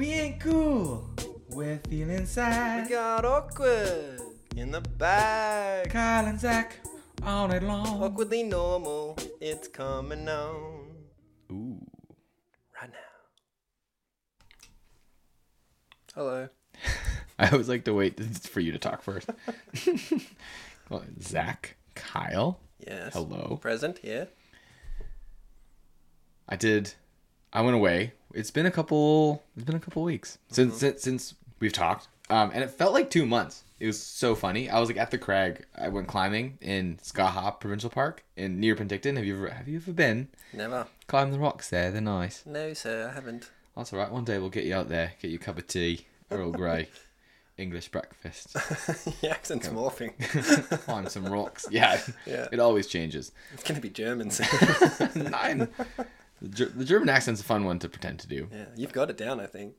We ain't cool. We're feeling sad. We got awkward in the bag. Kyle and Zach all night long. Awkwardly normal. It's coming on Ooh. right now. Hello. I always like to wait for you to talk first. well, Zach, Kyle, Yes. hello. Present here. I did. I went away. It's been a couple. It's been a couple weeks since since, since we've talked. Um, and it felt like two months. It was so funny. I was like at the crag. I went climbing in Skaha Provincial Park in near Penticton. Have you ever have you ever been? Never. Climb the rocks there. They're nice. No, sir, I haven't. That's all right. One day we'll get you out there. Get you a cup of tea, Earl Grey, English breakfast. the accent's morphing. Climb some rocks. Yeah. Yeah. It always changes. It's gonna be German soon. Nine. The, Ger- the German accent's a fun one to pretend to do. yeah, you've got it down, I think.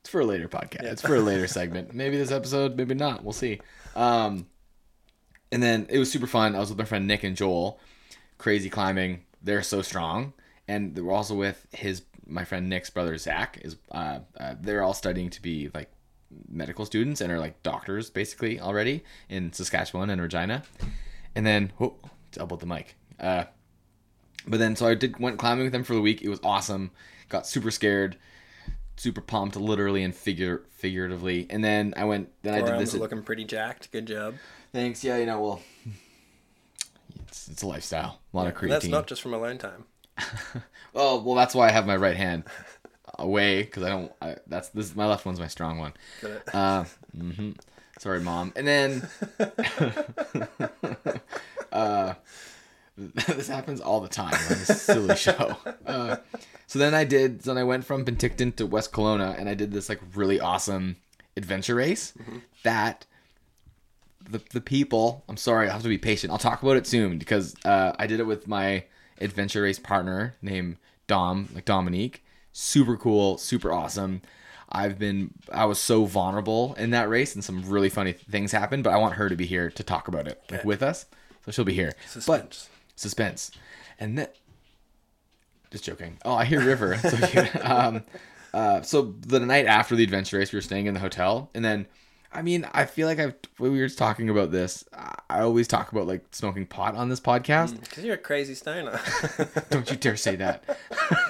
It's for a later podcast. It's for a later segment. Maybe this episode, maybe not. We'll see. Um, and then it was super fun. I was with my friend Nick and Joel. Crazy climbing. They're so strong, and they were also with his my friend Nick's brother Zach. Is uh, uh, they're all studying to be like medical students and are like doctors basically already in Saskatchewan and Regina. And then oh, doubled the mic. Uh, but then so I did went climbing with them for the week. It was awesome. Got super scared, super pumped, literally and figure figuratively. And then I went. Then I did this. At, looking pretty jacked. Good job. thanks. Yeah, you know, well, it's it's a lifestyle. A lot of And creatine. that's not just from alone time. Oh well, that's why I have my right hand away because I don't. I, that's this. My left one's my strong one. Got it. Uh, hmm Sorry, mom. And then, uh, this happens all the time on this silly show. Uh, so then I did. So then I went from Penticton to West Kelowna, and I did this like really awesome adventure race. That the the people. I'm sorry, I have to be patient. I'll talk about it soon because uh, I did it with my adventure race partner named Dom, like Dominique. Super cool, super awesome. I've been I was so vulnerable in that race and some really funny things happened, but I want her to be here to talk about it like with us. So she'll be here. But Suspense. Suspense. And then just joking. Oh, I hear River. so cute. Um uh so the night after the adventure race we were staying in the hotel and then I mean, I feel like I've when we were talking about this, I- always talk about like smoking pot on this podcast. Because you're a crazy stoner. Don't you dare say that.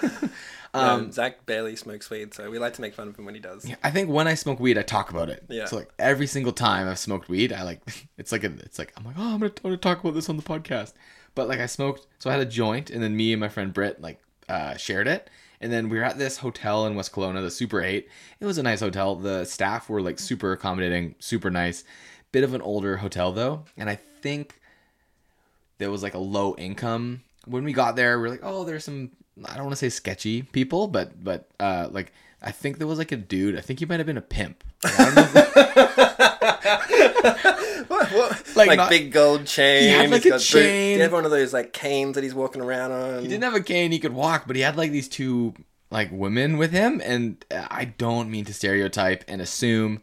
um, Zach barely smokes weed, so we like to make fun of him when he does. Yeah, I think when I smoke weed, I talk about it. Yeah. So like every single time I've smoked weed, I like it's like a, it's like I'm like oh I'm gonna, I'm gonna talk about this on the podcast. But like I smoked, so I had a joint, and then me and my friend Britt like uh, shared it, and then we were at this hotel in West Kelowna, the Super Eight. It was a nice hotel. The staff were like super accommodating, super nice. Bit of an older hotel though, and I think there was like a low income when we got there. We are like, oh, there's some I don't want to say sketchy people, but but uh, like I think there was like a dude. I think he might have been a pimp. Like, I don't know. What? what? Like Like, not- big gold chain. He had, like, he's a got boot- He had one of those like canes that he's walking around on. he didn't have a cane. He could walk, but he had like these two like women with him. And I don't mean to stereotype and assume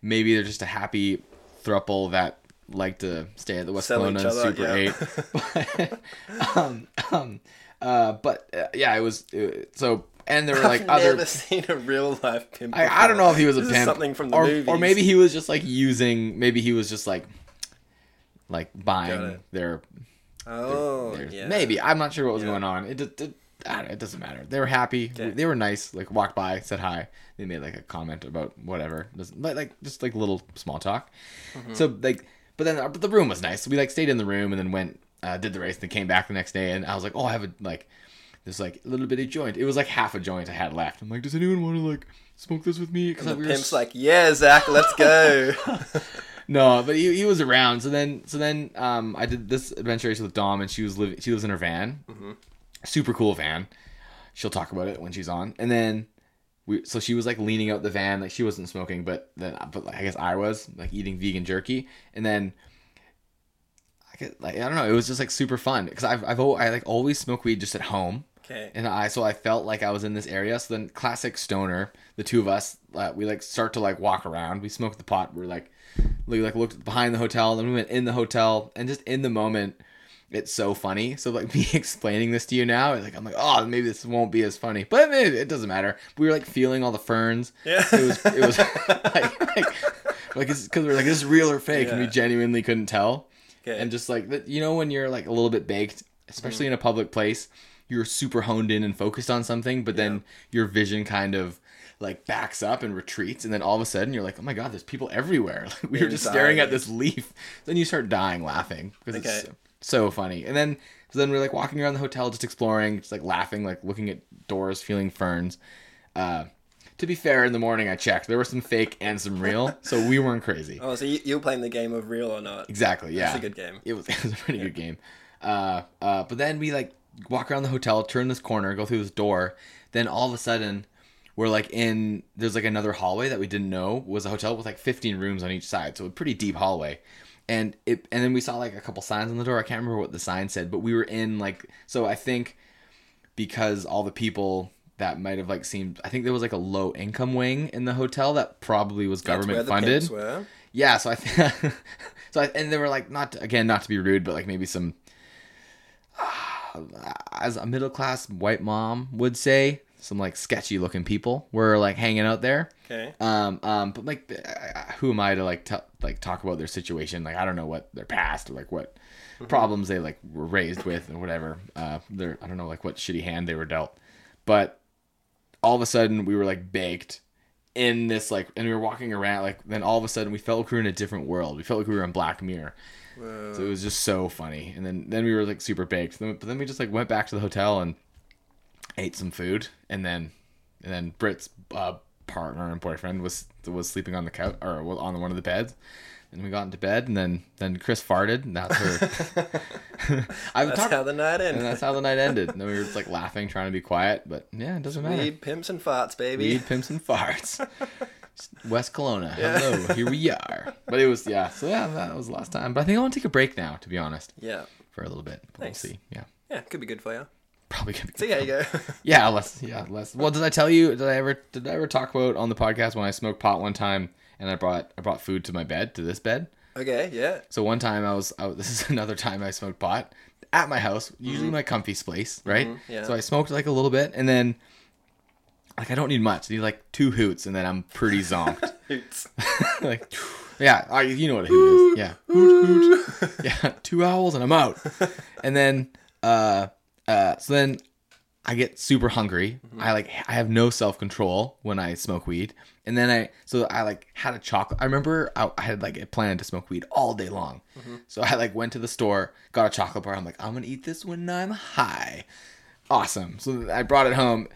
maybe they're just a happy thruple that like to stay at the West Sell each Kelowna other, Super yeah. Eight. But, um, um, uh, but uh, yeah, it was uh, so. And there were like I've other never seen a real life pimp. I, I don't know if he was a This is pimp something from the or, movies. or maybe he was just like using maybe he was just like like buying their, Oh, their yeah. maybe I'm not sure what was Yeah. going on it just it, it doesn't matter they were happy Okay. they were nice like walked by said hi they made like a comment about whatever Doesn't- like, just like little small talk Mm-hmm. so like but then uh, but the room was nice so we like stayed in the room and then went uh, did the race and then came back the next day and I was like oh I have a like this like little bitty joint it was like half a joint I had left I'm like does anyone want to like smoke this with me because And the pimp's like, yeah, Zach, let's go. No, but he, he was around. So then, so then, um, I did this adventure race with Dom, and she was living. She lives in her van, super cool van. She'll talk about it when she's on. And then, we so she was like leaning out the van, like she wasn't smoking, but then, but like, I guess I was like eating vegan jerky. And then, I could, like I don't know, it was just like super fun because I've I've I like always smoke weed just at home. Okay. And I so I felt like I was in this area. So then, classic stoner, the two of us, uh, we like start to like walk around. We smoked the pot. We are like, we like looked behind the hotel. Then we went in the hotel, and just in the moment, it's so funny. So like me explaining this to you now, like I'm like, oh, maybe this won't be as funny, but maybe it doesn't matter. We were like feeling all the ferns. Yeah. It was it was like like like it's because we're like this is real or fake, and we genuinely couldn't tell. Okay. And just like that, you know, when you're like a little bit baked, especially in a public place, you're super honed in and focused on something, but then your vision kind of like backs up and retreats, and then all of a sudden you're like, oh my god, there's people everywhere. Like, we were just staring at this leaf. Then you start dying laughing because it's Okay. so, so funny. And then so then we're like walking around the hotel, just exploring, just like laughing, like looking at doors, feeling ferns. Uh, to be fair, in the morning I checked, there were some fake and some real, so we weren't crazy. oh, so you, you were playing the game of real or not? Exactly. Yeah. That's a good game. It was, it was a pretty good game. Uh, uh, but then we like walk around the hotel, turn this corner, go through this door. Then all of a sudden, we're like in there's like another hallway that we didn't know was a hotel with like 15 rooms on each side, so a pretty deep hallway. And it and then we saw like a couple signs on the door. I can't remember what the sign said, but we were in like so I think because all the people that might have like seemed I think there was like a low income wing in the hotel that probably was government funded. Yeah, so I think so I, and they were like not again not to be rude, but like maybe some as a middle class white mom would say, some like sketchy looking people were like hanging out there. Okay. Um, um, but like, uh, who am I to like t- like talk about their situation? Like, I don't know what their past or like what problems they like were raised with or whatever. Uh, they're I don't know like what shitty hand they were dealt, but all of a sudden we were like baked in this like, and we were walking around like. Then all of a sudden we felt like we were in a different world. We felt like we were in Black Mirror. Whoa. So it was just so funny. And then then we were like super baked. Then, but then we just like went back to the hotel and ate some food. And then and then Britt's uh, partner and boyfriend was was sleeping on the couch or on one of the beds. And we got into bed, and then then Chris farted, and that's her. I've That's how the night and ended. that's how the night ended. And then we were just like laughing, trying to be quiet, but yeah, it doesn't matter. Weed, pimps, and farts, baby. Weed, pimps, and farts. West Kelowna. Yeah. Hello, here we are. But it was yeah. So yeah, that was the last time. But I think I want to take a break now, to be honest, Yeah. for a little bit. But Nice. We'll see. Yeah, Yeah, could be good for you. probably gonna be. See how you go. Yeah, less. Yeah, less. Well, did I tell you? Did I ever? Did I ever talk about on the podcast when I smoked pot one time and I brought I brought food to my bed to this bed? okay, yeah. So one time I was, I this is another time I smoked pot at my house, usually my comfy place, right? Mhm, yeah. So I smoked like a little bit, and then like I don't need much. I need like two hoots, and then I'm pretty zonked. Hoots. like, yeah, I, you know what a hoot is. Yeah, hoot hoot. Yeah, two owls, and I'm out. And then, uh, uh, so then I get super hungry. I like I have no self control when I smoke weed. And then I so I like had a chocolate. I remember I, I had like a plan to smoke weed all day long. So I like went to the store, got a chocolate bar. I'm like, I'm gonna eat this when I'm high. Awesome. So I brought it home,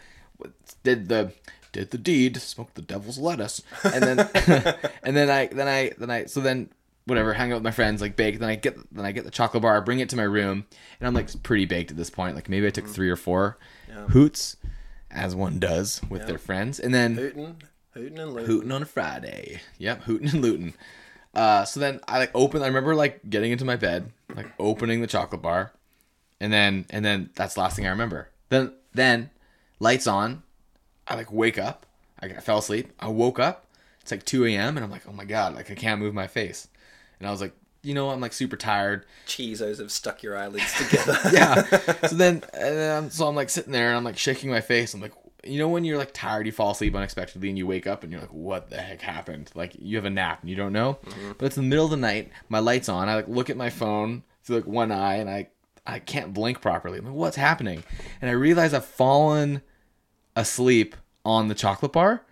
did the did the deed, smoked the devil's lettuce, and then and then I then I then I so then whatever, hang out with my friends, like bake. Then I get then I get the chocolate bar, bring it to my room, and I'm like pretty baked at this point. Like maybe I took three or four Yeah. hoots, as one does with Yeah. their friends, and then Hootin', hootin' and lootin'. hooting on a Friday. Yep, hooting and looting. Uh, so then I like open. I remember like getting into my bed, like opening the chocolate bar, and then and then that's the last thing I remember. Then then lights on. I like wake up. I, fell asleep. I woke up. It's like 2 a.m. and I'm like, oh my god, like I can't move my face. And I was like, you know, I'm like super tired. Cheezos have stuck your eyelids together. yeah. So then, and then I'm, so I'm like sitting there and I'm like shaking my face. I'm like, you know, when you're like tired, you fall asleep unexpectedly and you wake up and you're like, what the heck happened? Like you have a nap and you don't know. Mm-hmm. But it's the middle of the night. My light's on. I like look at my phone through like one eye and I I can't blink properly. I'm like, what's happening? And I realize I've fallen asleep on the chocolate bar.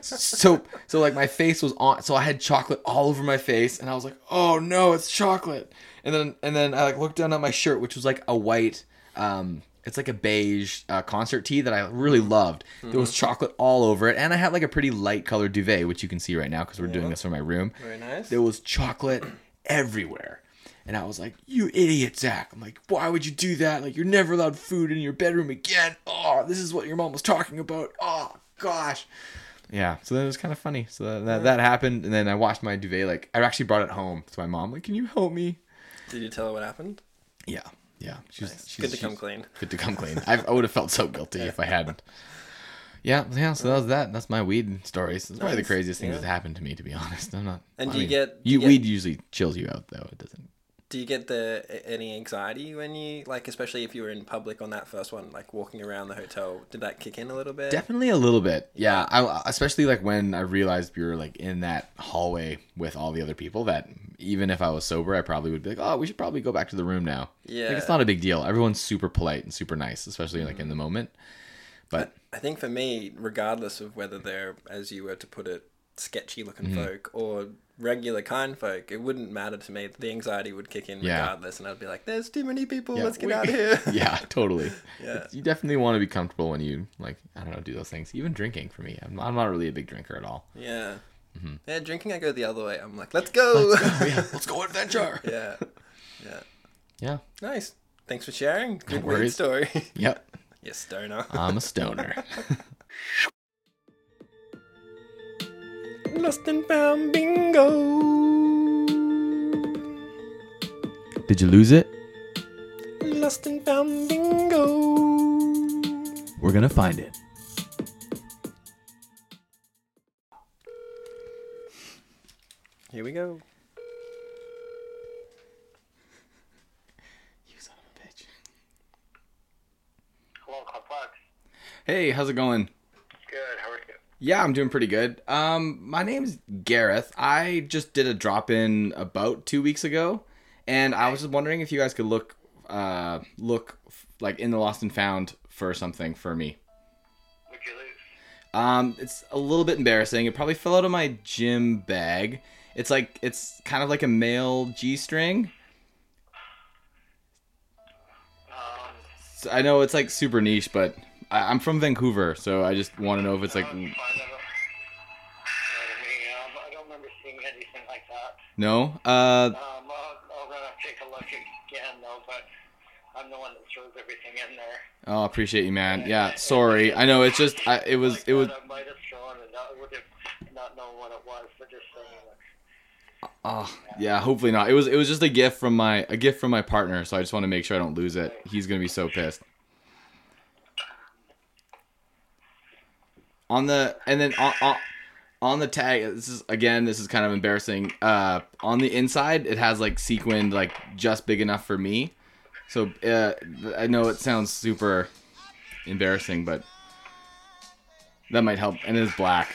so so like my face was on so I had chocolate all over my face and I was like, "Oh no, it's chocolate." And then and then I like looked down at my shirt which was like a white um it's like a beige uh, concert tee that I really loved. There was chocolate all over it and I had like a pretty light colored duvet which you can see right now cuz we're doing this from my room. Very nice. There was chocolate everywhere. And I was like, you idiot, Zach. I'm like, why would you do that? Like, you're never allowed food in your bedroom again. Oh, this is what your mom was talking about. Oh, gosh. Yeah, so that was kind of funny. So that, that, that happened. And then I washed my duvet. Like, I actually brought it home to my mom. Like, can you help me? Did you tell her what happened? Yeah, yeah. She's, Nice. she's Good to come clean. Good to come clean. I, I would have felt so guilty if I hadn't. Yeah, yeah. So that was that. That's my weed stories. It's probably the craziest crays things Yeah. that happened to me, to be honest. I'm not. And I do you mean, get- do you, you get- weed usually chills you out though. It doesn't. Do you get the any anxiety when you like, especially if you were in public on that first one, like walking around the hotel? Did that kick in a little bit? Definitely a little bit. Yeah, I, especially like when I realized we were like in that hallway with all the other people. That even if I was sober, I probably would be like, "Oh, we should probably go back to the room now." Yeah, like it's not a big deal. Everyone's super polite and super nice, especially like in the mm. moment. But I think for me, regardless of whether they're, as you were to put it, sketchy looking Mm-hmm. folk or regular kind folk, it wouldn't matter to me. The anxiety would kick in Yeah. regardless, and I'd be like, "There's too many people. Yeah, Let's get we- out of here." yeah, totally. Yeah. You definitely want to be comfortable when you like I don't know do those things. Even drinking for me, I'm, I'm not really a big drinker at all. Yeah. Mm-hmm. Yeah, drinking I go the other way. I'm like, let's go. yeah, let's go adventure. yeah. Yeah. Yeah. Nice. Thanks for sharing. Good worries. story. Yep. yes, stoner. I'm a stoner. Lost and found bingo. Did you lose it? Lost and found bingo. We're gonna find it. Here we go. You son of a bitch. Hello, Complex. Hey, how's it going? Good. How are you? Yeah, I'm doing pretty good. Um, my name's Gareth. I just did a drop in about two weeks ago, and I was just wondering if you guys could look, uh, look like in the lost and found for something for me. What'd you lose? Um, it's a little bit embarrassing. It probably fell out of my gym bag. It's like it's kind of like a male G string. Um, So I know it's like super niche, but I, I'm from Vancouver, so I just want to know if it's like uh, I don't, you know what I mean? I don't remember seeing anything like that. no. Uh, Um, I'll, I'll uh, take a look again, though, but I'm the one that throws everything in there. oh, I appreciate you, man. Yeah, sorry. I know it's just I, it was Like it was. I might have thrown it. I would have not known what it was, but just saying. Like, Oh, yeah. Hopefully not. It was it was just a gift from my a gift from my partner, so I just want to make sure I don't lose it. He's gonna be so pissed. On the and then on, on on the tag, this is again this is kind of embarrassing. Uh, on the inside, it has like sequined like just big enough for me. So uh, I know it sounds super embarrassing, but that might help. And it's black.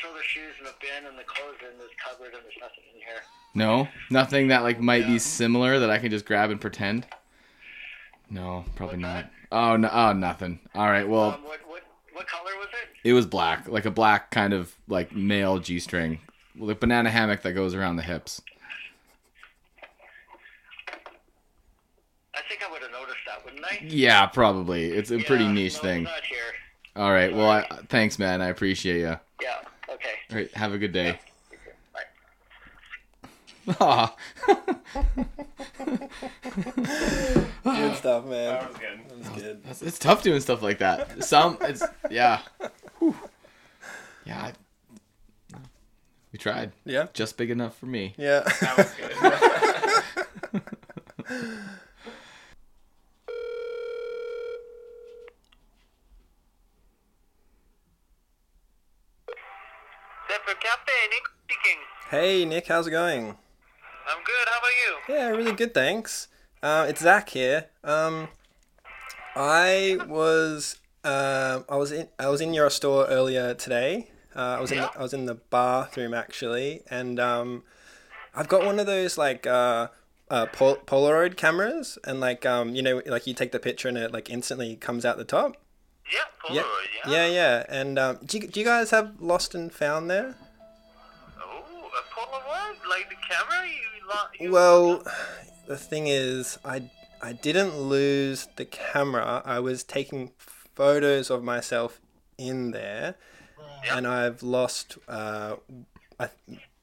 Throw the shoes in a bin, and the clothes in this cupboard, and there's nothing in here. No, nothing that like might be similar that I can just grab and pretend. No, probably What's not. Oh no, oh nothing. All right, well, Um, what what what color was it? it was black, like a black kind of like male G string, like banana hammock that goes around the hips. I think I would have noticed that, wouldn't I? Yeah, probably. It's a pretty niche no, thing. Not here. All right, well, I, thanks, man. I appreciate you. Yeah. Okay. All right, have a good day. Bye. Aw. Good stuff, man. That was good. That was good. It's, it's tough doing stuff like that. Some, it's yeah, Whew. yeah. I- we tried. Yeah. Just big enough for me. Yeah. That was good. Zephyr Cafe, Nick speaking. hey, Nick, how's it going? I'm good. How about you? Yeah, really good, thanks. Uh, it's Zach here. Um, I was uh, I was in I was in your store earlier today. Uh, I was in the, I was in the bathroom actually, and um, I've got one of those like uh, uh, pol- Polaroid cameras, and like um, you know, like you take the picture and it like instantly comes out the top. Yeah, Yeah, Polaroid. yeah, yeah. And um, do you, do you guys have Lost and Found there? Like the camera you, lo- you Well, the thing is, I I didn't lose the camera. I was taking photos of myself in there, and I've lost. Uh, I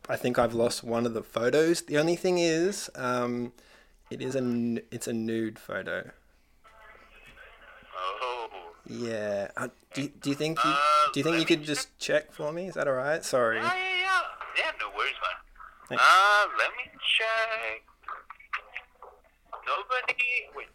I think I've lost one of the photos. The only thing is, um, it is a it's a nude photo. Oh. Yeah. Uh, do, you- do you think you Uh, do you think let you could just check for me? Is that alright? Sorry. Yeah, yeah, yeah. Yeah, no worries, man. Thanks. Uh, let me check. Nobody. Wait.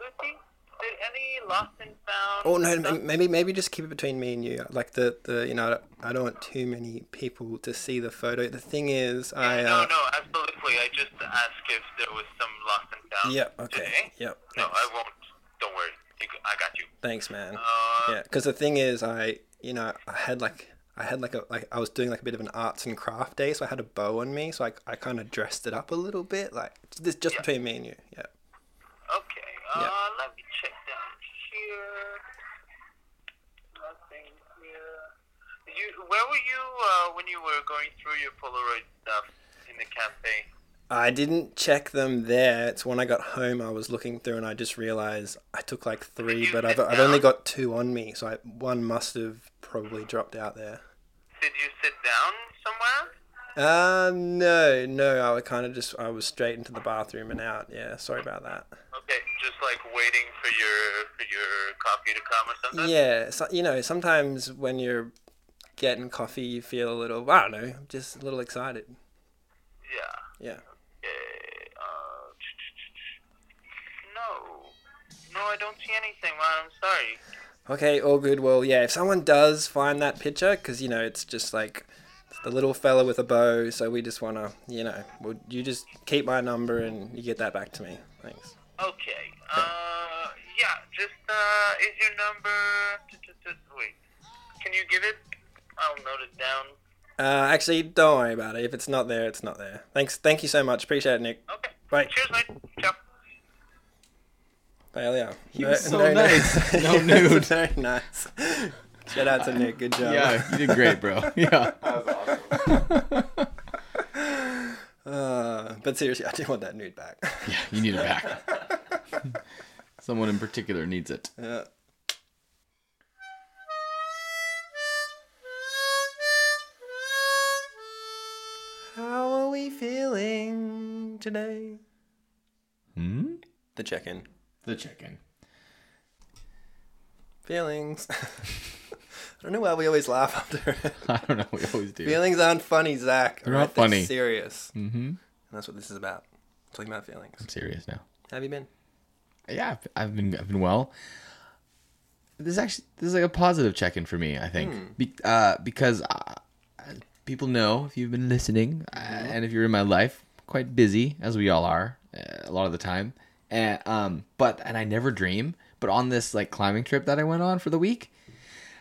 Lucy? did any lost and found? Oh no, stuff? maybe maybe just keep it between me and you. Like the the you know I don't want too many people to see the photo. The thing is, I no, uh, no, absolutely. I just asked if there was some lost and found. yeah okay Today. yep. No, thanks. I won't. Don't worry. I got you. Thanks, man. Uh, Yeah, because the thing is, I you know I had like I had like a like I was doing like a bit of an arts and craft day, so I had a bow on me, so I I kind of dressed it up a little bit, like this just Yeah. between me and you. Yeah. Okay. Uh, Yeah. let me check down here. Nothing here. You, where were you uh, when you were going through your Polaroid stuff in the cafe? I didn't check them there. It's when I got home I was looking through and I just realized I took like three, but I've, I've only got two on me, so I, one must have probably dropped out there. Did you sit down somewhere? Uh, no, no, I was kind of just, I was straight into the bathroom and out. Yeah, sorry about that. Okay, just like waiting for your for your coffee to come or something. Yeah, so, you know, sometimes when you're getting coffee, you feel a little, I don't know, just a little excited. Yeah. Yeah. Okay. Uh, no. No, I don't see anything, man. I'm sorry. Okay, all good. Well, yeah, if someone does find that picture, because, you know, it's just like it's the little fella with a bow, so we just want to, you know, would you just keep my number and you get that back to me. Thanks. Okay. Uh, yeah. Just uh, is your number? Wait. Can you give it? I'll note it down. Uh, actually, don't worry about it. If it's not there, it's not there. Thanks. Thank you so much. Appreciate it, Nick. Okay. Bye. Cheers, mate. Ciao. Well, yeah. He was so nice. No nude. Very nice. Shout out to Nick. Good job. Yeah, you did great, bro. Yeah. That was awesome. uh, but seriously, I do want that nude back. Yeah, you need it back. Someone in particular needs it. Yeah. How are we feeling today? Hmm? The check-in. The chicken. Feelings. I don't know why we always laugh after it. I don't know. We always do. Feelings aren't funny, Zach. They're not funny. serious. Mm-hmm. And that's what this is about. Talking about feelings. I'm serious now. Have you been? Yeah, I've, I've been I've been well. This is actually this is like a positive check-in for me. I think Be, uh, because uh, people know if you've been listening uh, and if you're in my life, quite busy as we all are uh, a lot of the time. And um, but and I never dream. But on this like climbing trip that I went on for the week,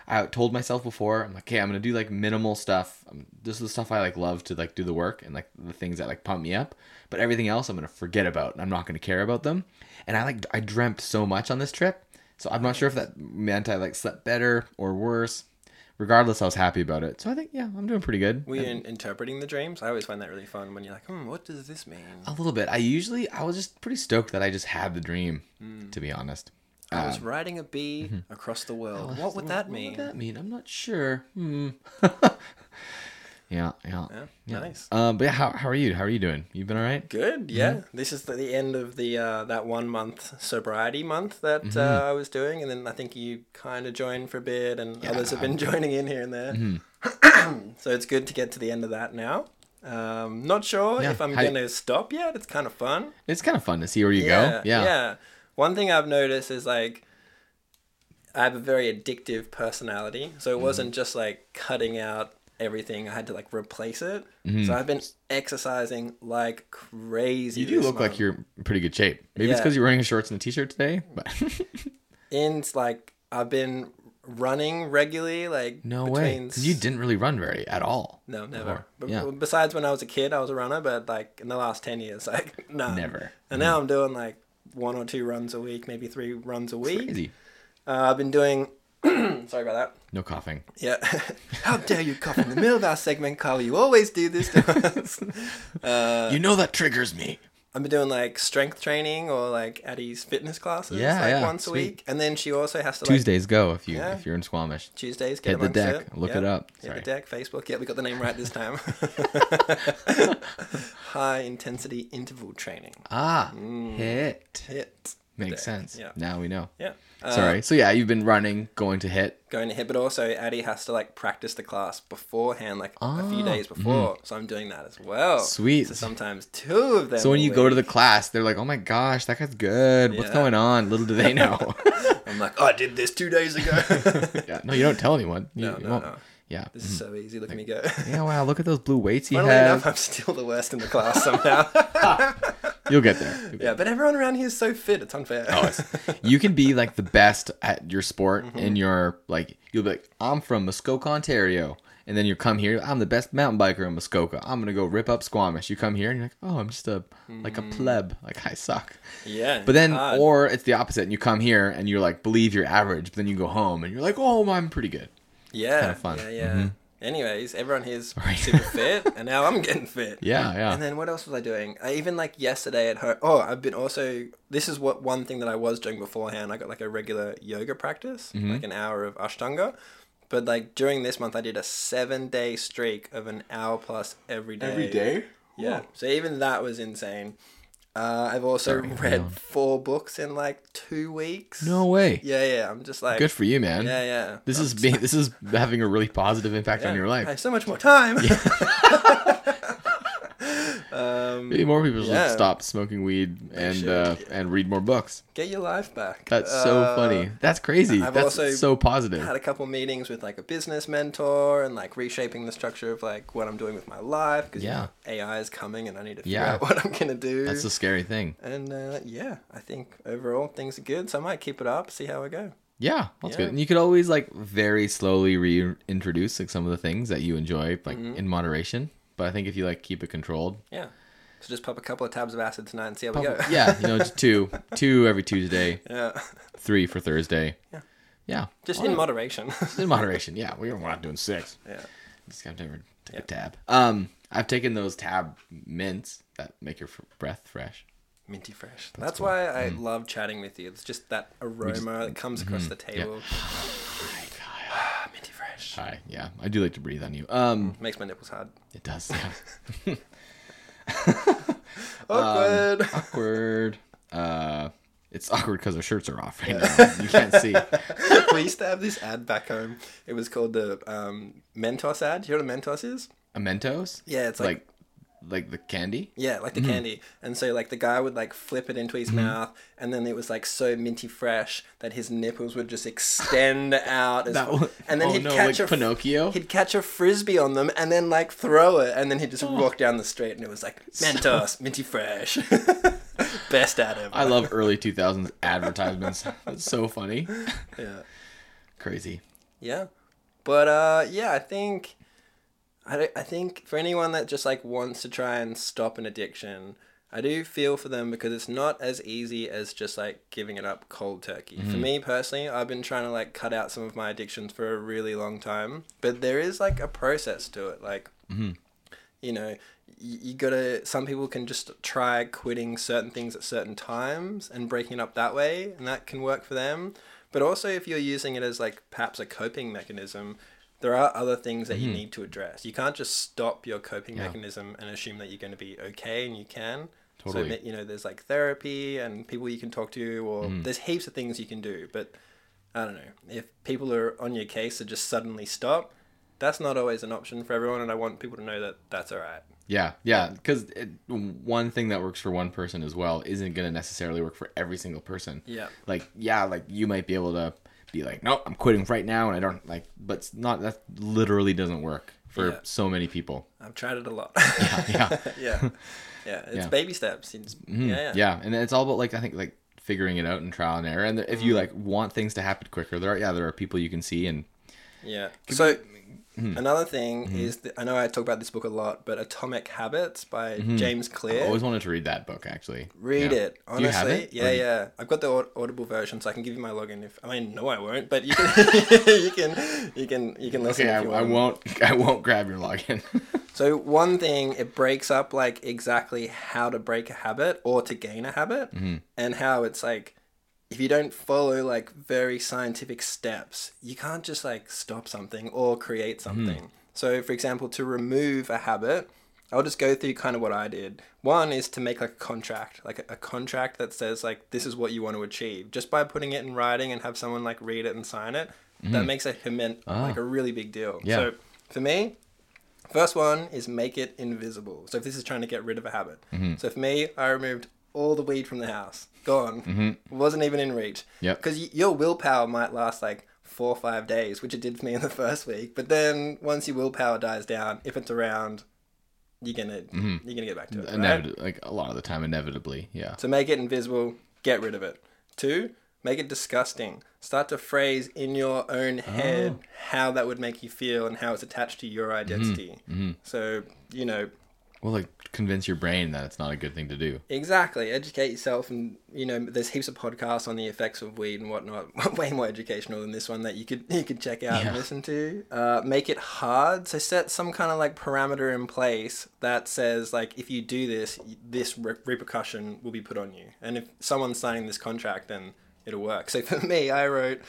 I told myself before, I'm like, okay, I'm gonna do like minimal stuff. Um, this is the stuff I like love to like do the work and like the things that like pump me up. But everything else, I'm gonna forget about. and I'm not gonna care about them. And I like I dreamt so much on this trip, so I'm not sure if that meant I like slept better or worse. Regardless, I was happy about it. So I think yeah, I'm doing pretty good. Were you in- interpreting the dreams? I always find that really fun when you're like, hmm, what does this mean? A little bit. I usually I was just pretty stoked that I just had the dream. To be honest. I was riding a bee across the world. what would that mean? What would that mean? I'm not sure. Hmm. yeah, yeah, Yeah, nice. Um, but yeah, how, how are you? How are you doing? You've been all right? Good, yeah. This is the, the end of the uh, that one month sobriety month that Mm-hmm. uh, I was doing, and then I think you kind of joined for a bit, and others have been joining in here and there. Mm-hmm. so it's good to get to the end of that now. Um, not sure Yeah, if I'm how- going to stop yet. It's kind of fun. It's kind of fun to see where you yeah, go. Yeah. yeah. One thing I've noticed is like I have a very addictive personality, so Mm-hmm. it wasn't just like cutting out everything. I had to like replace it. Mm-hmm. So I've been exercising like crazy. You do look like you're in pretty good shape. Maybe it's because you're wearing shorts and a t-shirt today. But in like I've been running regularly, like no way, you didn't really run very at all. No, never. before. Yeah. Besides when I was a kid, I was a runner, but like in the last ten years, like no, Never. And now I'm doing like one or two runs a week, maybe three runs a week. Crazy. Uh, I've been doing. sorry about that. No coughing. Yeah. How dare you cough in the middle of our segment, Carl? You always do this to us. Uh, you know that triggers me. I've been doing like strength training or like Addie's fitness classes Yeah, like yeah, once a week. And then she also has to like Tuesdays go if you Yeah. if you're in Squamish. Tuesdays get Hit the deck. it. Look Yeah. it up. Hit Sorry. the deck, Facebook. Yeah, we got the name right this time. High intensity interval training. Ah, Mm. hit. Hit. Makes sense. Yeah. Now we know. Yeah. Uh, Sorry. So yeah, you've been running, going to hit. Going to hit, but also Addie has to like practice the class beforehand, like a few Ah, days before. So I'm doing that as well. Sweet. So sometimes two of them. So when a you go to the week. class, they're like, "Oh my gosh, that guy's good. What's Yeah. going on?" Little do they know. I'm like, oh, I did this two days ago. yeah. No, you don't tell anyone. You, No, you no, won't. no. Yeah. This is so easy. Look at me go. Yeah. Wow. Look at those blue weights you Funnily enough, have. I'm still the worst in the class somehow. You'll get there. You'll get yeah, but everyone around here is so fit. It's unfair. Oh, it's, you can be like the best at your sport Mm-hmm. in your like you'll be like i'm from muskoka ontario and then you come here i'm the best mountain biker in muskoka i'm gonna go rip up squamish you come here and you're like oh i'm just a like a pleb like i suck yeah. but then Mm. hard. or it's the opposite and you come here and you're like believe you're average but then you go home and you're like oh i'm pretty good yeah, kinda fun. Yeah, yeah. Mhm. Anyways, everyone here's Right. super fit, and now I'm getting fit. yeah yeah And then what else was I doing? I even like yesterday at home. Oh, I've been also. This is what one thing that I was doing beforehand. I got like a regular yoga practice, Mm-hmm. like an hour of Ashtanga. But like during this month, I did a seven day streak of an hour plus every day. Yeah. So even that was insane. Uh, I've also Sorry, read four books in like two weeks. no way Yeah, yeah. I'm just like. good for you man Yeah, yeah. this I'm is being this is having a really positive impact on yeah, your I life have so much more time. um, maybe more people should Yeah. stop smoking weed and uh, and read more books get your life back. That's so Uh, funny. That's crazy. I've That's also so positive. had a couple meetings with like a business mentor and like reshaping the structure of like what I'm doing with my life because Yeah. AI is coming and I need to figure Yeah. out what I'm gonna do. That's a scary thing. and uh, yeah, I think overall things are good, so I might keep it up, see how I go. Yeah, that's Yeah. good. And you could always like very slowly reintroduce like some of the things that you enjoy like Mm-hmm. in moderation. But I think if you like keep it controlled, Yeah. So just pop a couple of tabs of acid tonight and see how we go. yeah, you know, just two, two every Tuesday, yeah. three for Thursday. Yeah. Yeah, Just in right. moderation. in moderation. Yeah, we're not doing six. yeah. Just gotta never take a tab. Um, I've taken those tab mints that make your f- breath fresh. Minty fresh. That's, why I Mm. love chatting with you. It's just that aroma that comes across the mm-hmm. yeah. fresh. Hi, yeah, I do like to breathe on you. Um, Makes my nipples hard. it does. Yeah. Awkward. awkward. Uh, it's awkward because our shirts are off right now. You can't see. we used to have this ad back home. It was called the um, Mentos ad. Do You know what a Mentos is? A Mentos? Yeah, it's like, like, like the candy. yeah, like the candy. And so like the guy would like flip it into his mouth, and then it was like so minty fresh that his nipples would just extend out. As, That was- and then oh he'd no, catch like a Pinocchio? He'd catch a frisbee on them and then like throw it, and then he'd just walk down the street, and it was like Mentos, minty fresh, best ad ever. I love early 2000s advertisements. That's so funny. Yeah. Crazy. Yeah, but uh, yeah, I think, I, I think for anyone that just like wants to try and stop an addiction, I do feel for them because it's not as easy as just like giving it up cold turkey. For mm-hmm. me personally, I've been trying to like cut out some of my addictions for a really long time, but there is like a process to it. Like, mm-hmm. you know, y- you gotta. Some people can just try quitting certain things at certain times and breaking it up that way, and that can work for them. But also, if you're using it as like perhaps a coping mechanism, there are other things that you mm-hmm. need to address. You can't just stop your coping Yeah. mechanism and assume that you're going to be okay, and you can. Totally. So you know, there's like therapy and people you can talk to, or mm. there's heaps of things you can do. But I don't know if people are on your case to just suddenly stop. That's not always an option for everyone, and I want people to know that that's all right. Yeah, yeah. Because one thing that works for one person as well isn't going to necessarily work for every single person. Yeah. Like, yeah, like you might be able to be like, nope, I'm quitting right now, and I don't like, but it's not that literally doesn't work for Yeah. so many people. I've tried it a lot. Yeah. yeah, yeah. yeah. It's Yeah. baby steps. It's, Mhm. Yeah, yeah. yeah, and it's all about like I think like figuring it out and trial and error. And if Mm-hmm. you like want things to happen quicker, there are yeah there are people you can see and Yeah. So Hmm. another thing Mm-hmm. is that I know I talk about this book a lot, but Atomic Habits by James Clear. I always wanted to read that book actually. Read Yeah. it. Do you have Honestly, it? yeah, you- yeah. I've got the aud- Audible version, so I can give you my login. If I mean, no, I won't. But you can, you can, you can, you can listen. Okay, I, if you I won't. I won't grab your login. So one thing, it breaks up like exactly how to break a habit or to gain a habit, Mm-hmm. and how it's like if you don't follow like very scientific steps, you can't just like stop something or create Mm-hmm. something. So, for example, to remove a habit, I'll just go through kind of what I did. One is to make like a contract, like a, a contract that says like this is what you want to achieve. Just by putting it in writing and have someone like read it and sign it, that makes a immen- like a really big deal. Ah. Yeah. So for me, first one is make it invisible. So if this is trying to get rid of a habit. Mm-hmm. So for me, I removed all the weed from the house. Gone. Wasn't even in reach. Mm-hmm. Because y- your willpower might last like four or five days, which it did for me in the first week. But then once your willpower dies down, if it's around, you're gonna Mm-hmm. you're gonna get back to it. Right? Inevitably, like a lot of the time, inevitably, yeah. So make it invisible, get rid of it. Two, make it disgusting. Start to phrase in your own head Oh. how that would make you feel and how it's attached to your Mm-hmm. identity. So, you know, Well, like convince your brain that it's not a good thing to do. Exactly. Educate yourself, and you know, there's heaps of podcasts on the effects of weed and whatnot. Way more educational than this one that you could you could check out Yeah. and listen to. Uh, make it hard. So set some kind of like parameter in place that says like if you do this, this re- repercussion will be put on you. And if someone's signing this contract, then it'll work. So for me, I wrote.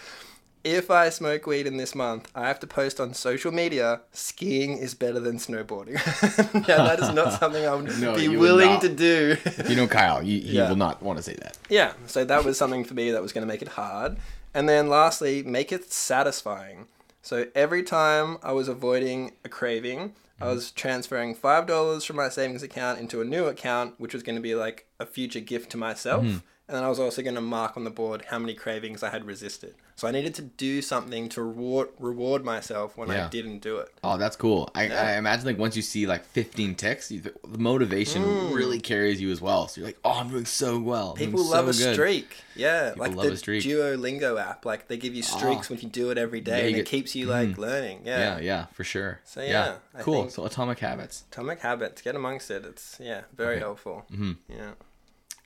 If I smoke weed in this month, I have to post on social media. Skiing is better than snowboarding. yeah, that is not something I would No, be you would willing to do. You know, Kyle, he, he Yeah. will not want to say that. Yeah, so that was something for me that was going to make it hard. And then lastly, make it satisfying. So every time I was avoiding a craving, I was mm-hmm. transferring $5 from my savings account into a new account, which was going to be like a future gift to myself. Mm-hmm. And then I was also going to mark on the board how many cravings I had resisted. So I needed to do something to reward, reward myself when Yeah. I didn't do it. Oh, that's cool. I, Yeah. I imagine like once you see like 15 ticks, you, the motivation really carries you as well. So you're like, oh, I'm doing so well. I'm Mm. People love so a good." streak. Yeah, People like love the a streak. Duolingo app. Like they give you streaks Oh. when you do it every day, Yeah, and it keeps you like learning. Yeah, yeah, for sure. So, yeah, cool. So atomic habits. Atomic habits, get amongst it. It's yeah, very Okay. helpful. Mm-hmm. Yeah.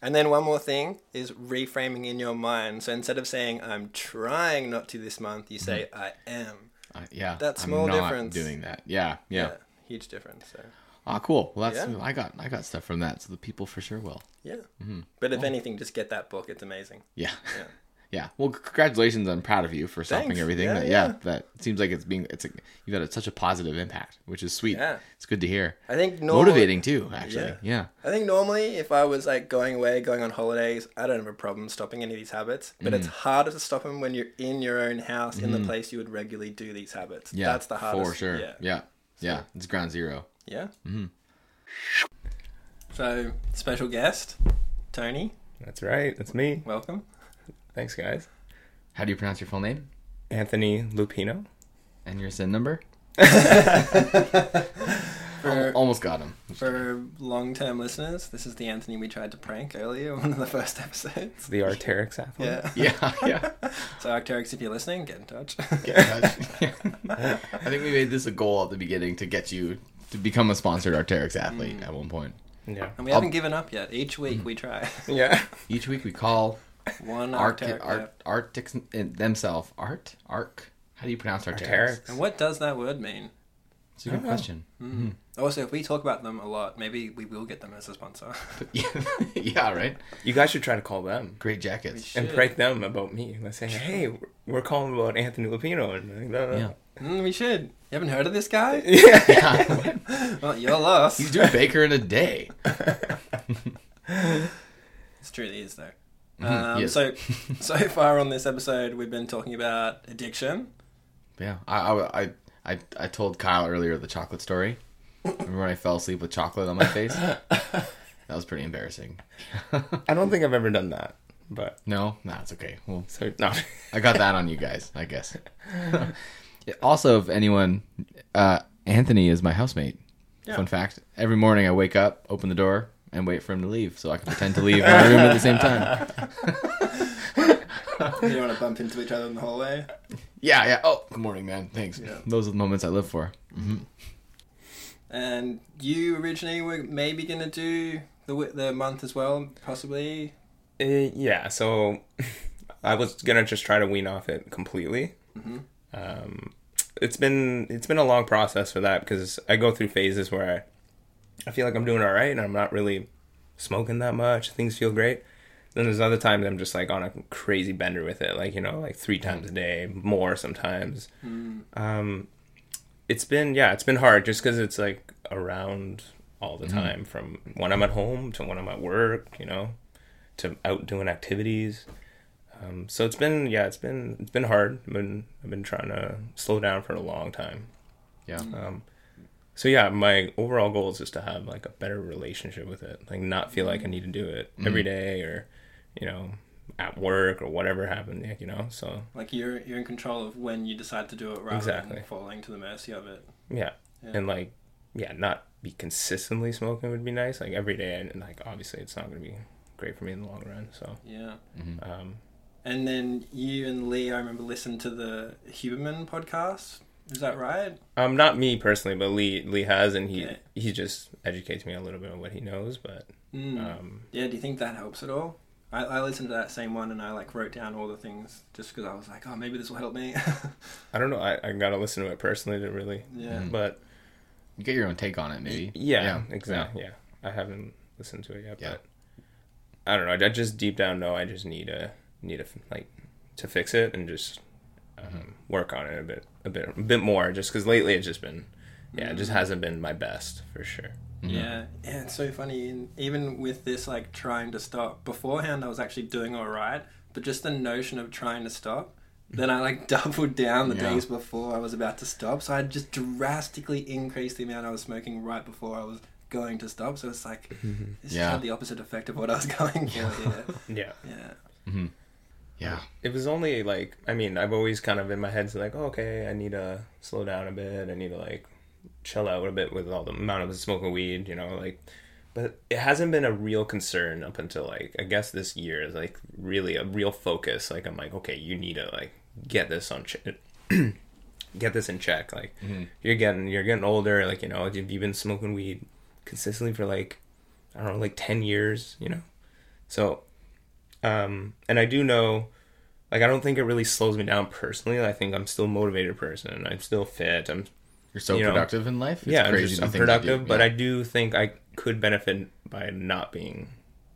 And then one more thing is reframing in your mind. So instead of saying I'm trying not to this month, you say I am. Uh, yeah, That small I'm not difference. Doing that. Yeah, yeah. huge difference. So Ah, cool. Well, that's Yeah. I got I got stuff from that, so the people for sure will. yeah. But if anything, just get that book. It's amazing. Yeah. Yeah. Yeah. Well, congratulations. I'm proud of you for stopping Thanks. everything. Yeah, that, yeah, yeah. That seems like it's being it's a, you've had a, such a positive impact, which is sweet. Yeah. It's good to hear. I think normally, Motivating too, actually. Yeah. I think normally, if I was like going away, going on holidays, I don't have a problem stopping any of these habits. But it's Mm. harder to stop them when you're in your own house, in the place you would regularly do these habits. Yeah. that's the hardest. For sure. Yeah. Yeah. Yeah. It's ground zero. Yeah. Mm-hmm. So, special guest, Tony, That's right. That's me. welcome. Thanks, guys. How do you pronounce your full name Anthony Lupino. and your SIN number? For, Almost got him. for long term listeners, this is the Anthony we tried to prank earlier, one of the first episodes. The Arcteryx athlete. Yeah. Yeah. Yeah. So, Arcteryx, if you're listening, get in touch. I think we made this a goal at the beginning to get you to become a sponsored Arcteryx athlete mm. at one point. Yeah. and we haven't given up yet. Each week we try. Yeah. Each week we call One Arc Arcteryx. Art Arctics eh, themselves Art Arc. How do you pronounce Arcteryx? Arcteryx. And what does that word mean? It's a good question. Hmm. Mm-hmm. Oh, also, if we talk about them a lot, maybe we will get them as a sponsor. yeah, yeah, right. You guys should try to call them Great jackets. and prank them about me. Let's say, hey, we're calling about Anthony Lupino. And like, no, no. Yeah. Mm, we should. You haven't heard of this guy? Yeah. Yeah. well, you're lost. He's doing Baker in a day. It's true, he is though. Mhm, Um, he is. So, so far on this episode, we've been talking about addiction. Yeah, I, I, I, I, I told Kyle earlier the chocolate story. Remember when I fell asleep with chocolate on my face? That was pretty embarrassing. I don't think I've ever done that. But, No, no, it's okay. Well, so, no. I got that on you guys, I guess. Also, if anyone, uh, Anthony is my housemate. Yeah. Fun fact: every morning I wake up, open the door, and wait for him to leave, so I can pretend to leave my room at the same time. You don't want to bump into each other in the hallway. Yeah, yeah. Oh, good morning, man. Thanks. Yeah. Those are the moments I live for. And you originally were maybe going to do the the month as well, possibly. Uh, yeah, so I was gonna just try to wean off it completely. Um, it's been it's been a long process for that because I go through phases where I, I feel like I'm doing all right and I'm not really smoking that much. Things feel great. Then there's other times I'm just like on a crazy bender with it, like you know, like three times a day, more sometimes. Um, it's been yeah, it's been hard just because it's like around all the time from when I'm at home to when I'm at work, you know, to out doing activities. Um, so it's been yeah, it's been it's been hard. I've been I've been trying to slow down for a long time. Yeah. Um, so yeah, my overall goal is just to have like a better relationship with it, like not feel like I mm-hmm. need to do it mm-hmm. every day or, you know, at work or whatever happened, like, you know. So Like you're you're in control of when you decide to do it rather Exactly. than falling to the mercy of it. yeah. Yeah. and like yeah, not be consistently smoking would be nice. Like every day, and like obviously it's not gonna be great for me in the long run. So Yeah. Mm-hmm. um, And then you and Lee, I remember listened to the Huberman podcast. Is that right? um, not me personally, but Lee Lee has, and he Yeah. he just educates me a little bit on what he knows. But Mm. um, Yeah. Do you think that helps at all? I, I listened to that same one and I like wrote down all the things just because I was like, oh, maybe this will help me. I don't know. I, I gotta listen to it personally to really, yeah. but You get your own take on it, maybe. Yeah, yeah. exactly. Yeah. I haven't listened to it yet, Yeah. but I don't know. I just deep down know I just need a need a like to fix it and just um, work on it a bit, a bit, a bit more. Just because lately it's just been, yeah, it just mm. hasn't been my best for sure. Yeah, yeah, it's so funny. And even with this, like trying to stop beforehand, I was actually doing all right. But just the notion of trying to stop, then I like doubled down the Yeah. days before I was about to stop. So I just drastically increased the amount I was smoking right before I was going to stop. So it's like mm-hmm. this Yeah. had the opposite effect of what I was going for. here. Yeah. yeah, mm-hmm. Yeah. It was only like I mean I've always kind of in my head like oh, okay I need to slow down a bit. I need to like chill out a bit with all the amount of smoking weed you know like but it hasn't been a real concern up until like I guess this year is like really a real focus. Like I'm like okay you need to like get this on get this in check. Like mm-hmm. you're getting you're getting older. Like you know you've you've been smoking weed consistently for like I don't know like 10 years you know? So um and I do know like I don't think it really slows me down personally. I think I'm still a motivated person. I'm still fit. I'm You're so You know, productive in life. It's yeah, I'm, just, I'm things you do. productive, but Yeah. I do think I could benefit by not being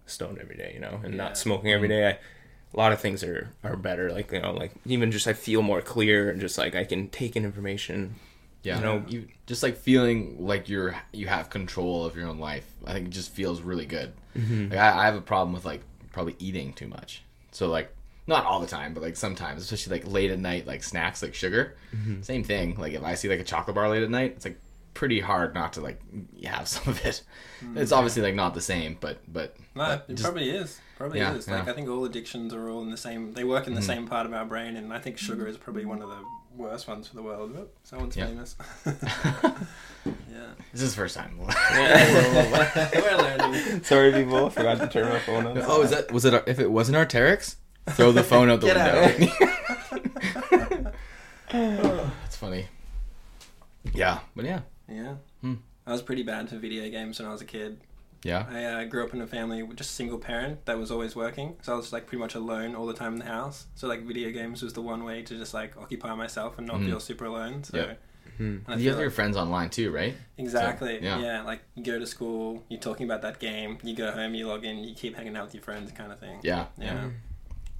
stoned every day, you know, and Yeah. not smoking every day. I, a lot of things are are better. Like you know, like even just I feel more clear and just like I can take in information. Yeah, you know- you just like feeling like you're you have control of your own life. I think it just feels really good. Mm-hmm. Like I, I have a problem with like probably eating too much. So like not all the time, but like sometimes, especially like late at night, like snacks like sugar. Mm-hmm. Same thing. Like if I see like a chocolate bar late at night, it's like pretty hard not to like have some of it. Mm. It's obviously like not the same, but but, no, but it just- probably is. Probably Yeah, is. Like yeah. I think all addictions are all in the same. They work in the mm-hmm. same part of our brain, and I think sugar mm-hmm. is probably one of the worst ones for the world. But someone's Yeah. famous. yeah. this is the first time. We're learning. Sorry, people, forgot to turn my phone on. oh, is that was it? If it wasn't Arterix, throw the phone out the Get window. That's funny. Yeah, but yeah, Yeah. Hmm. I was pretty bad for video games when I was a kid. yeah. I uh, grew up in a family with just single parent that was always working, so I was like pretty much alone all the time in the house. So like video games was the one way to just like occupy myself and not Mhm. feel super alone. So Yeah. And I You have your friends online too, right? exactly So, yeah. yeah. Like you go to school, you're talking about that game. You go home, you log in, you keep hanging out with your friends, kind of thing. Yeah, Yeah.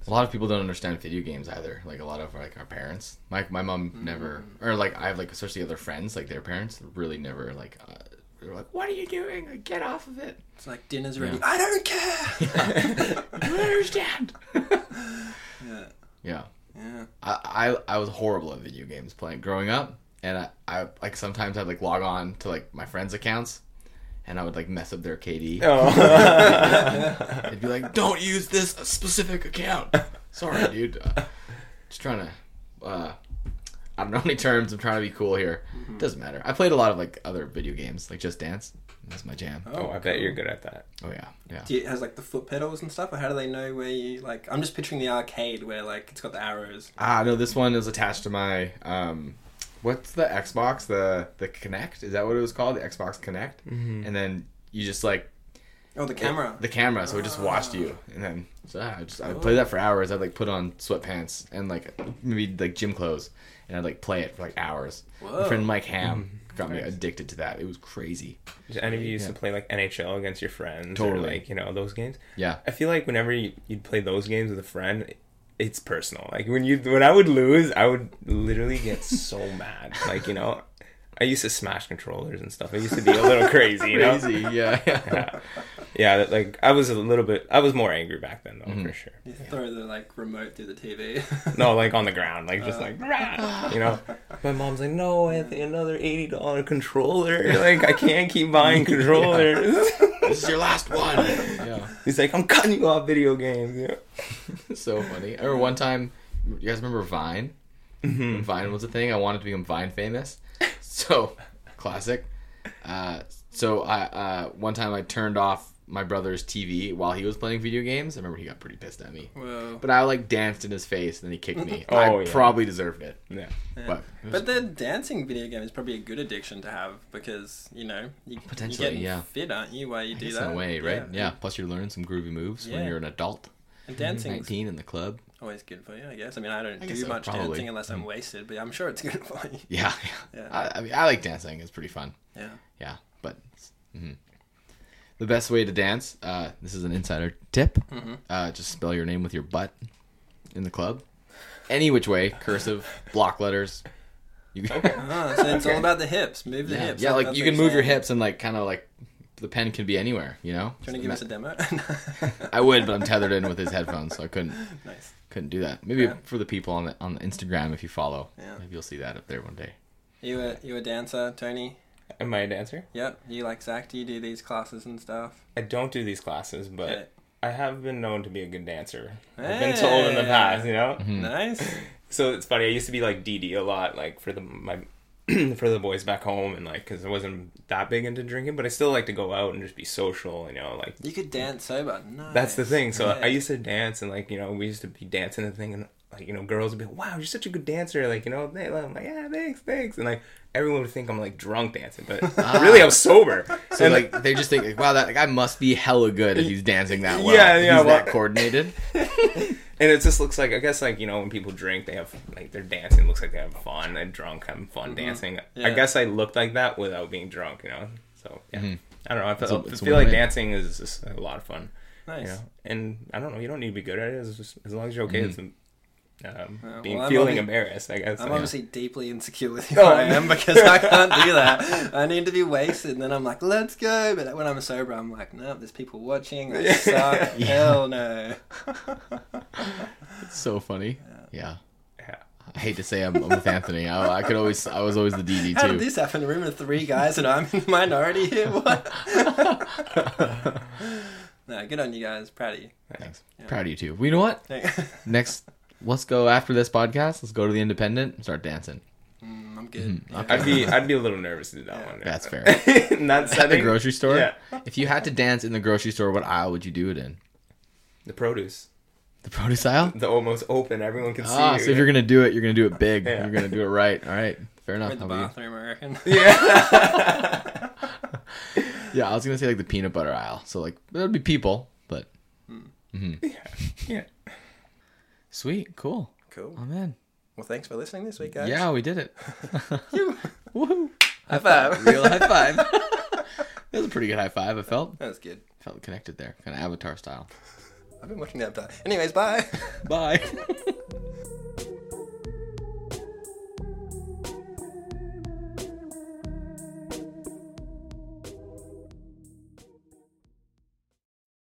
A lot of people don't understand video games either. Like a lot of like our parents. My my mom Mm-hmm. never, or like I have like especially other friends, like their parents really never like. Uh, they're like, "What are you doing? Like, get off of it! It's like dinner's ready. Yeah. I don't care. You don't understand." yeah. yeah, Yeah. I, I I was horrible at video games playing growing up, and I, I like sometimes I'd like log on to like my friends' accounts, and I would like mess up their KD. Oh. They'd be like, "Don't use this specific account." Sorry, dude. Uh, just trying to. Uh, I don't know any terms. I'm trying to be cool here. Doesn't matter. I played a lot of like other video games, like Just Dance. That's my jam. oh, I bet you're good at that. Oh yeah, yeah. Do you, it has like the foot pedals and stuff, or how do they know where you like? I'm just picturing the arcade where like it's got the arrows. Ah, no. This one is attached to my um, what's the Xbox? The the Kinect? Is that what it was called? The Xbox Kinect. Mm-hmm. And then you just like Oh, the camera. the camera, so it just ah. watched you, and then so yeah, I just I would play that for hours. I'd like put on sweatpants and like maybe like gym clothes, and I'd like play it for like hours. My friend Mike Ham mm-hmm. got me addicted to that. It was crazy. Did any of you used Yeah. to play like NHL against your friends Totally. or like you know those games? Yeah, I feel like whenever you, you'd play those games with a friend, it's personal. Like when you when I would lose, I would literally get so mad. Like you know, I used to smash controllers and stuff. I used to be a little crazy, you know. Crazy, yeah. yeah. Yeah, yeah. Like I was a little bit. I was more angry back then, though, Mm-hmm. for sure. You throw the like remote through the TV. No, like on the ground, like just like "Rah!" you know. My mom's like, "No, Anthony, another eighty dollar controller. Like I can't keep buying controllers." This is your last one. Yeah. He's like, "I'm cutting you off video games." Yeah. so funny. I remember one time, you guys remember Vine? When Vine was a thing. I wanted to become Vine famous. So, classic. Uh, so I uh, one time I turned off my brother's TV while he was playing video games. I remember he got pretty pissed at me. Whoa. But I like danced in his face, and then he kicked me. Oh, I yeah. probably deserved it. Yeah. But, it was- But the dancing video game is probably a good addiction to have because you know you, Potentially, you're yeah. fit, aren't you? While you I do guess that, in a way, right? Yeah. Plus, you're learning some groovy moves when you're an adult, And dancing's 19 in the club. always good for you, I guess. I mean, I don't I do so, much probably. dancing unless I'm wasted, but I'm sure it's good for you. Yeah, Yeah. I, I mean, I like dancing. It's pretty fun. Yeah. Yeah, but mhm. The best way to dance. Uh, this is an insider tip. Mm-hmm. Uh, just spell your name with your butt in the club. Any which way, cursive, block letters. You Ah, so it's all about the hips. Move the yeah, hips. yeah, That- like you can you're move your hips and like kind of like the pen can be anywhere. You know. Do you to give us a demo? I would, but I'm tethered in with his headphones, so I couldn't nice. couldn't do that. Maybe Yeah. for the people on the on the Instagram, if you follow, Yeah. maybe you'll see that up there one day. You a you a dancer, Tony? Am I a dancer? Yep. You like Zach? Do you do these classes and stuff? I don't do these classes, but Yeah. I have been known to be a good dancer. I've been told in the past, you know. Hmm. Nice. So it's funny. I used to be like DD a lot, like for the my for the boys back home, and like because I wasn't that big into drinking, but I still like to go out and just be social, you know, like You could dance sober. Nice. That's the thing. So Yeah. I used to dance, and like you know, we used to be dancing and thing, and like you know, girls would be, like, "Wow, you're such a good dancer!" Like you know, they, I'm like, "Yeah, thanks, thanks," and like everyone would think I'm like drunk dancing, but ah. really I'm sober. So and like they just think, like, wow, that guy must be hella good if he's dancing that well. Yeah, yeah, He's well- that coordinated. and it just looks like I guess like you know when people drink, they have like they're dancing, looks like they have fun, and drunk having fun mm-hmm. dancing. I Mm-hmm. Yeah. guess I looked like that without being drunk, you know. So yeah, mm-hmm. I don't know. I feel, a- it's a I feel like win-win. dancing is just a lot of fun. Nice. you know and i don't know you don't need to be good at it it's just as long as you're okay mm-hmm. with um, Uh, being well, I'm feeling obvi- embarrassed i guess I'm Yeah. obviously deeply insecure with who Oh. I am because I can't do that. I need to be wasted, and then I'm like, let's go. But when I'm sober, I'm like, no, there's people watching. I suck. Hell no. It's so funny. Yeah. Yeah. I hate to say I'm, I'm with Anthony. I, I could always, I was always the DD How too. did this happen? A room of three guys, and I'm in the minority here. What? no, good on you guys. Proud of you. Thanks. Proud of you too. Well, you know what? Next, let's go after this podcast. Let's go to the Independent and start dancing. Mm, I'm good. Yeah. i'd be i'd be a little nervous to do that one That's fair. in that At the grocery store. Yeah. If you had to dance in the grocery store, what aisle would you do it in? the produce The produce aisle. the almost open everyone can see Ah, you. so if you're gonna do it, you're gonna do it big. Yeah. You're gonna do it right. All right. Fair enough. With the How bathroom, I reckon. yeah Yeah, I was gonna say like the peanut butter aisle. So like there'd be people, but yeah sweet, cool. Cool. Oh man. Well, thanks for listening this week, guys. Yeah, we did it. Woohoo! High five. Real high five. that was a pretty good high five. I felt That was good. felt connected there, kind of Avatar style. I've been watching that. Anyways, bye. Bye.